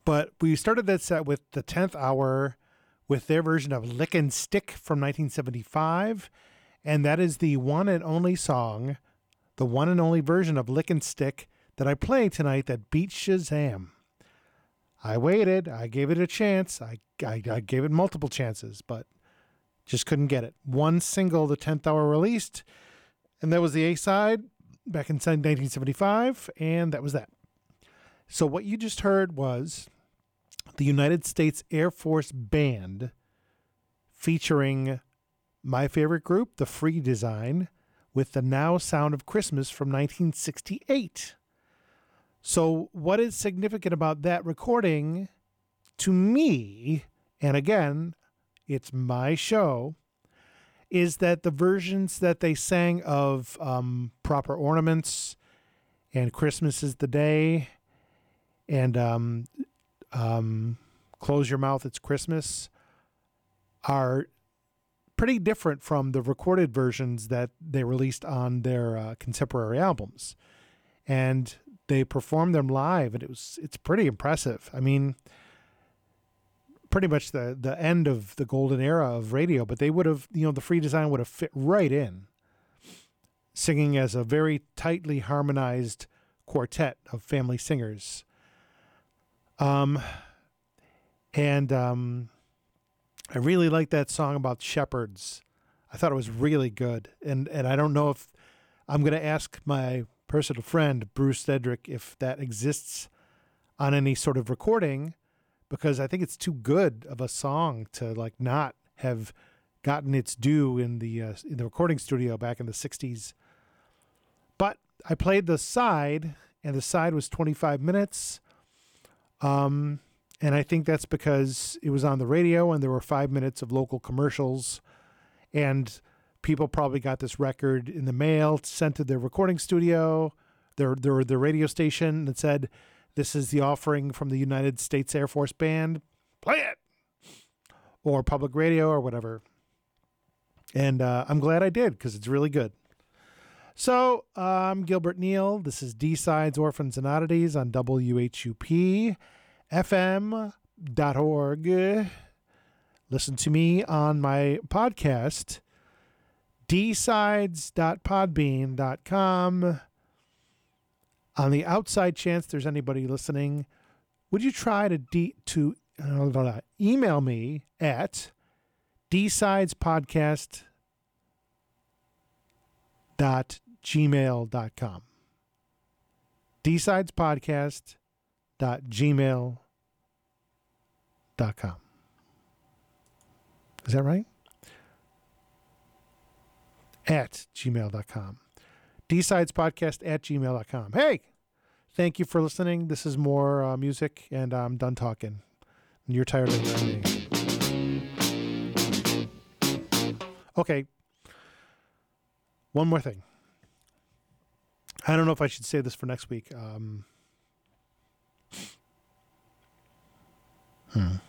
But we started that set with the 10th hour with their version of Lickin' Stick from 1975. And that is the one and only song, the one and only version of Lickin' Stick that I play tonight that beat Shazam. I waited. I gave it a chance. I, I, I gave it multiple chances, but just couldn't get it. One single, the 10th hour released, and that was the A side back in 1975, and that was that. So, what you just heard was the United States Air Force Band featuring my favorite group, the Free Design, with the Now Sound of Christmas from 1968. So, what is significant about that recording to me, and again, it's my show, is that the versions that they sang of um, Proper Ornaments and Christmas is the Day and um, um, Close Your Mouth, It's Christmas are pretty different from the recorded versions that they released on their uh, contemporary albums. And they performed them live and it was it's pretty impressive. I mean, pretty much the the end of the golden era of radio, but they would have, you know, the free design would have fit right in singing as a very tightly harmonized quartet of family singers. Um and um I really like that song about shepherds. I thought it was really good. And and I don't know if I'm going to ask my personal friend Bruce Dedrick if that exists on any sort of recording because I think it's too good of a song to like not have gotten its due in the uh, in the recording studio back in the 60s. But I played the side and the side was 25 minutes. Um and I think that's because it was on the radio and there were 5 minutes of local commercials and people probably got this record in the mail, sent to their recording studio, their their their radio station, and said, "This is the offering from the United States Air Force Band. Play it." Or public radio or whatever. And uh, I'm glad I did because it's really good. So I'm Gilbert Neal. This is D Sides Orphans and Oddities on WHUP FM.org. Listen to me on my podcast dsides.podbean.com. On the outside chance there's anybody listening, would you try to de- to uh, email me at dsidespodcast dot gmail com is that right at gmail.com. dsidespodcast at gmail.com. Hey, thank you for listening. This is more uh, music, and I'm done talking. And you're tired of listening. Okay. One more thing. I don't know if I should say this for next week. Um, 嗯。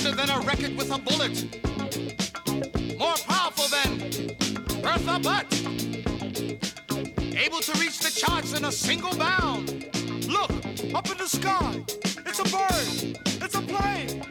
Faster than a record with a bullet, more powerful than Bertha Butt, able to reach the charts in a single bound. Look, up in the sky, it's a bird, it's a plane,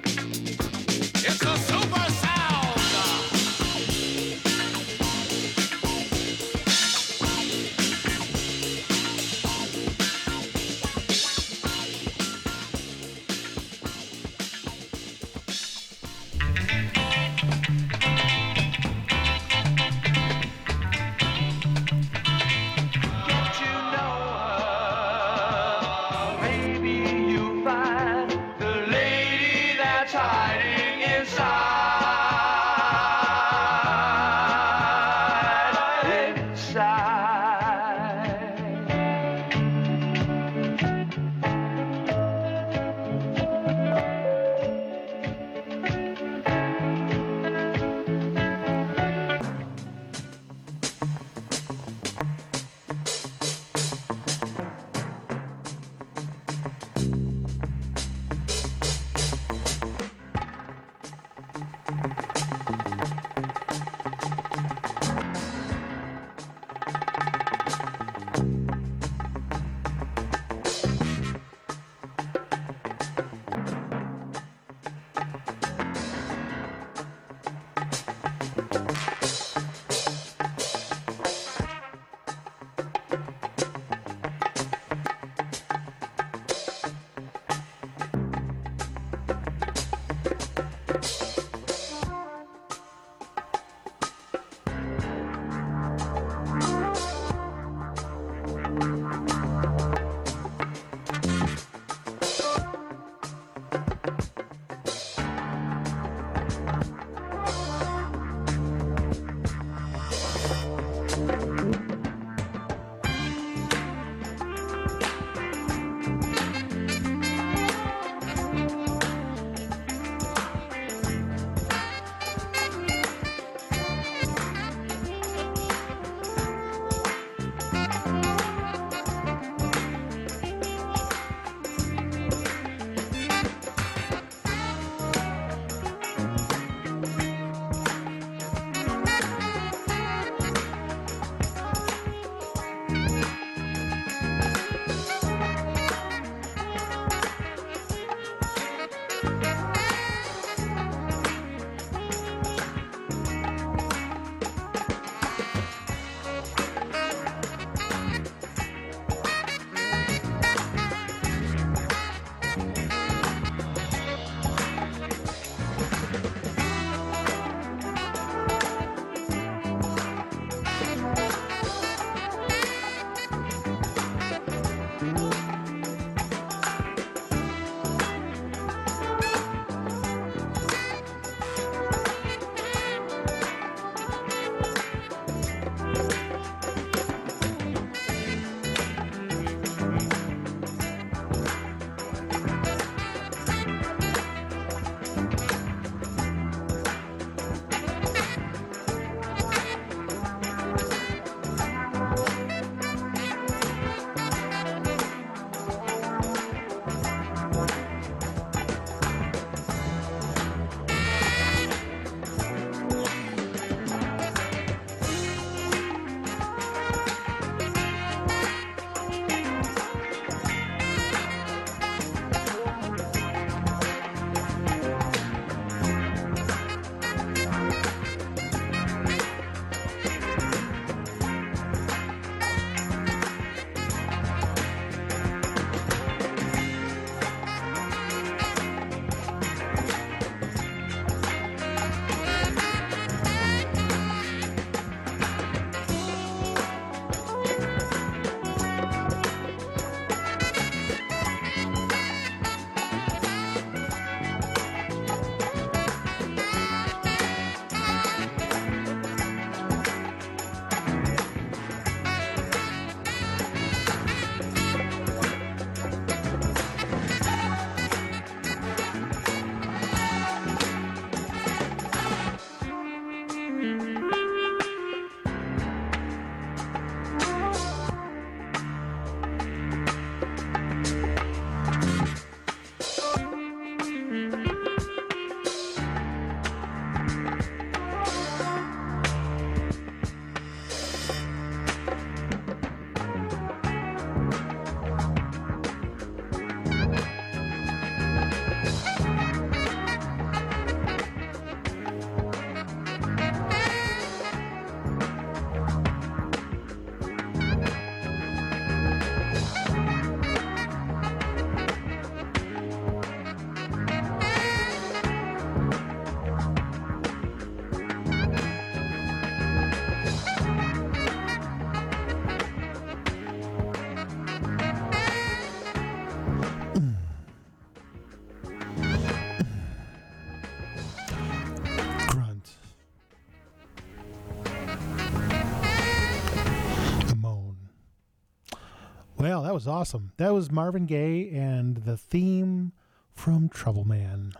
Well, that was awesome. That was Marvin Gaye and the theme from Trouble Man.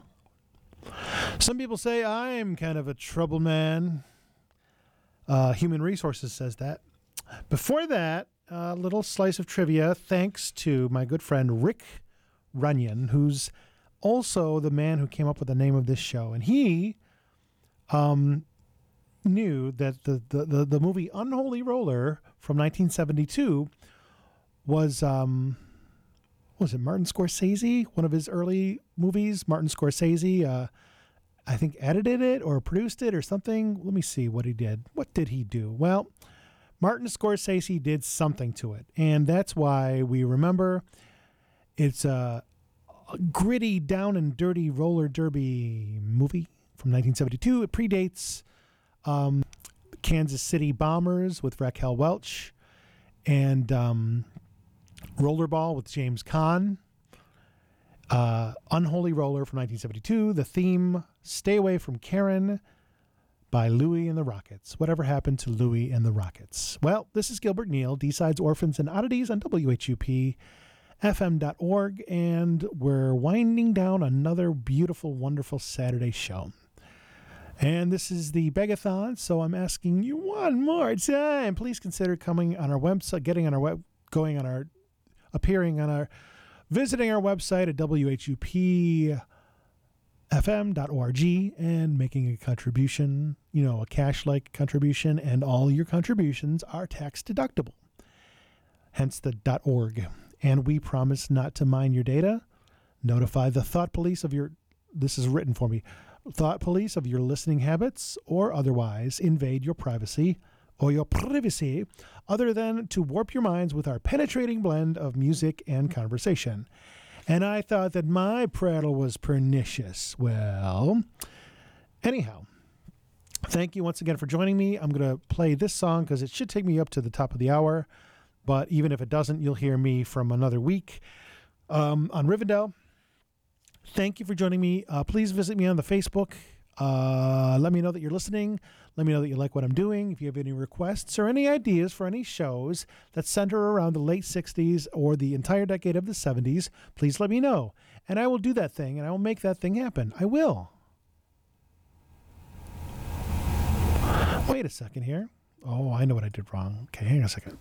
Some people say I'm kind of a trouble man. Uh, Human Resources says that. Before that, a little slice of trivia thanks to my good friend Rick Runyon, who's also the man who came up with the name of this show. And he um, knew that the, the, the, the movie Unholy Roller from 1972 was um, was it Martin Scorsese? One of his early movies. Martin Scorsese, uh, I think, edited it or produced it or something. Let me see what he did. What did he do? Well, Martin Scorsese did something to it, and that's why we remember. It's a, gritty, down and dirty roller derby movie from 1972. It predates um, Kansas City Bombers with Raquel Welch and um, Rollerball with James Caan. Uh, Unholy Roller from 1972. The theme Stay Away from Karen by Louie and the Rockets. Whatever happened to Louie and the Rockets? Well, this is Gilbert Neal, D-Sides, Orphans, and Oddities on WHUP. FM.org, and we're winding down another beautiful, wonderful Saturday show. And this is the Begathon, so I'm asking you one more time. Please consider coming on our website, getting on our web, going on our, appearing on our, visiting our website at WHUPFM.org and making a contribution, you know, a cash like contribution, and all your contributions are tax deductible. Hence the .org. And we promise not to mine your data, notify the thought police of your, this is written for me, thought police of your listening habits or otherwise invade your privacy or your privacy other than to warp your minds with our penetrating blend of music and conversation. And I thought that my prattle was pernicious. Well, anyhow, thank you once again for joining me. I'm going to play this song because it should take me up to the top of the hour. But even if it doesn't, you'll hear me from another week um, on Rivendell. Thank you for joining me. Uh, please visit me on the Facebook. Uh, let me know that you're listening. Let me know that you like what I'm doing. If you have any requests or any ideas for any shows that center around the late 60s or the entire decade of the 70s, please let me know. And I will do that thing and I will make that thing happen. I will. Wait a second here. Oh, I know what I did wrong. Okay, hang on a second.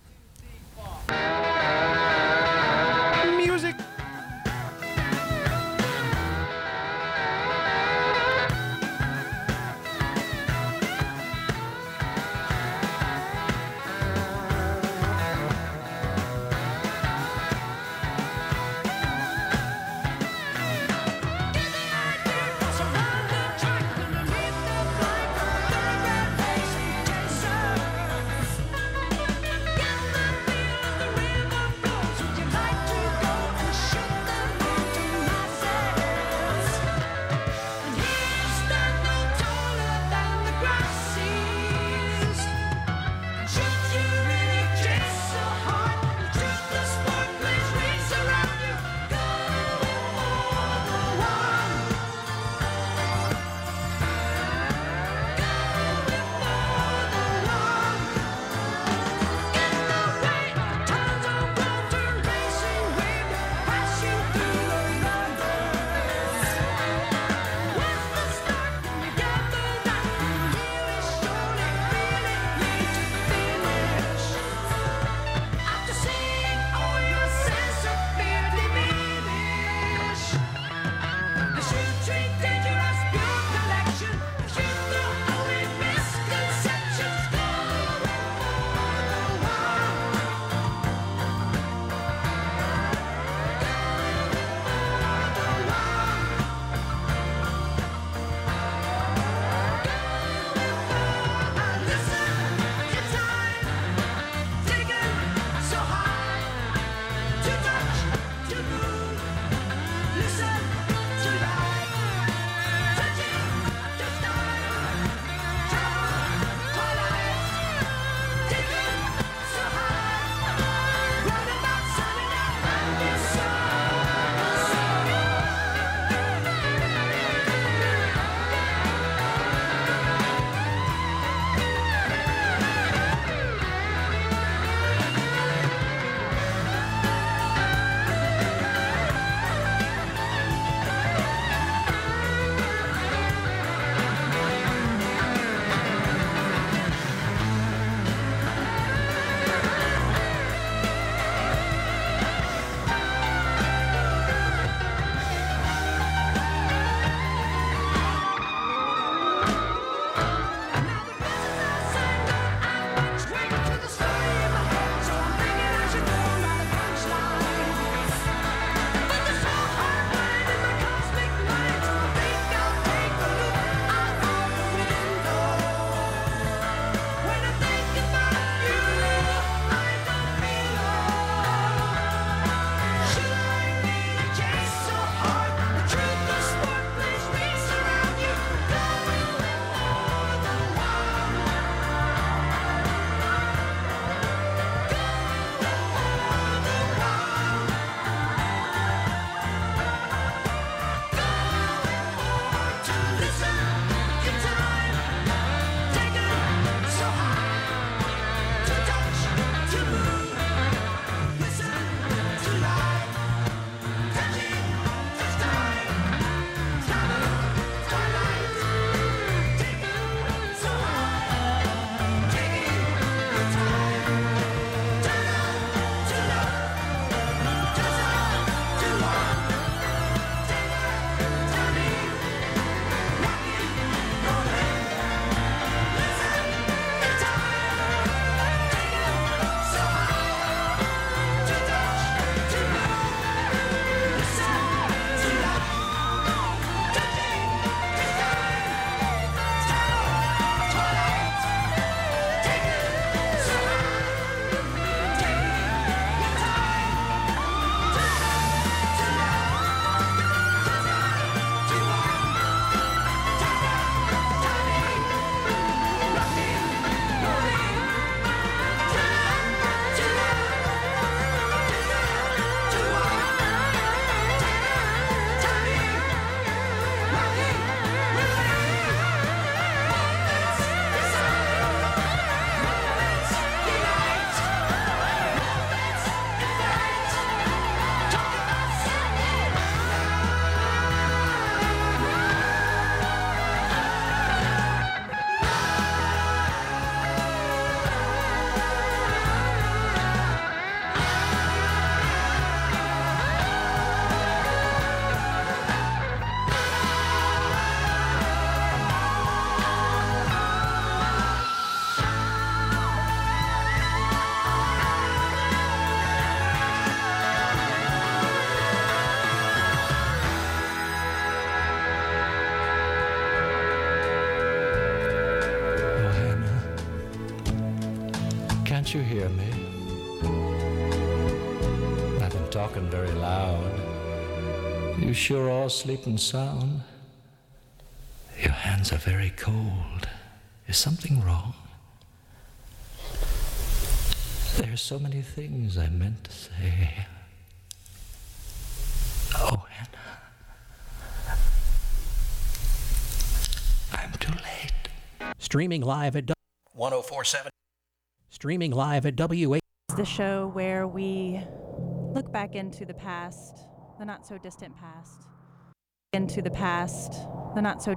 All sleeping sound? Your hands are very cold. Is something wrong? There are so many things I meant to say. Oh, Hannah. I'm too late. Streaming live at 1047. streaming live at WA. the show where we look back into the past, the not so distant past, into the past, the not so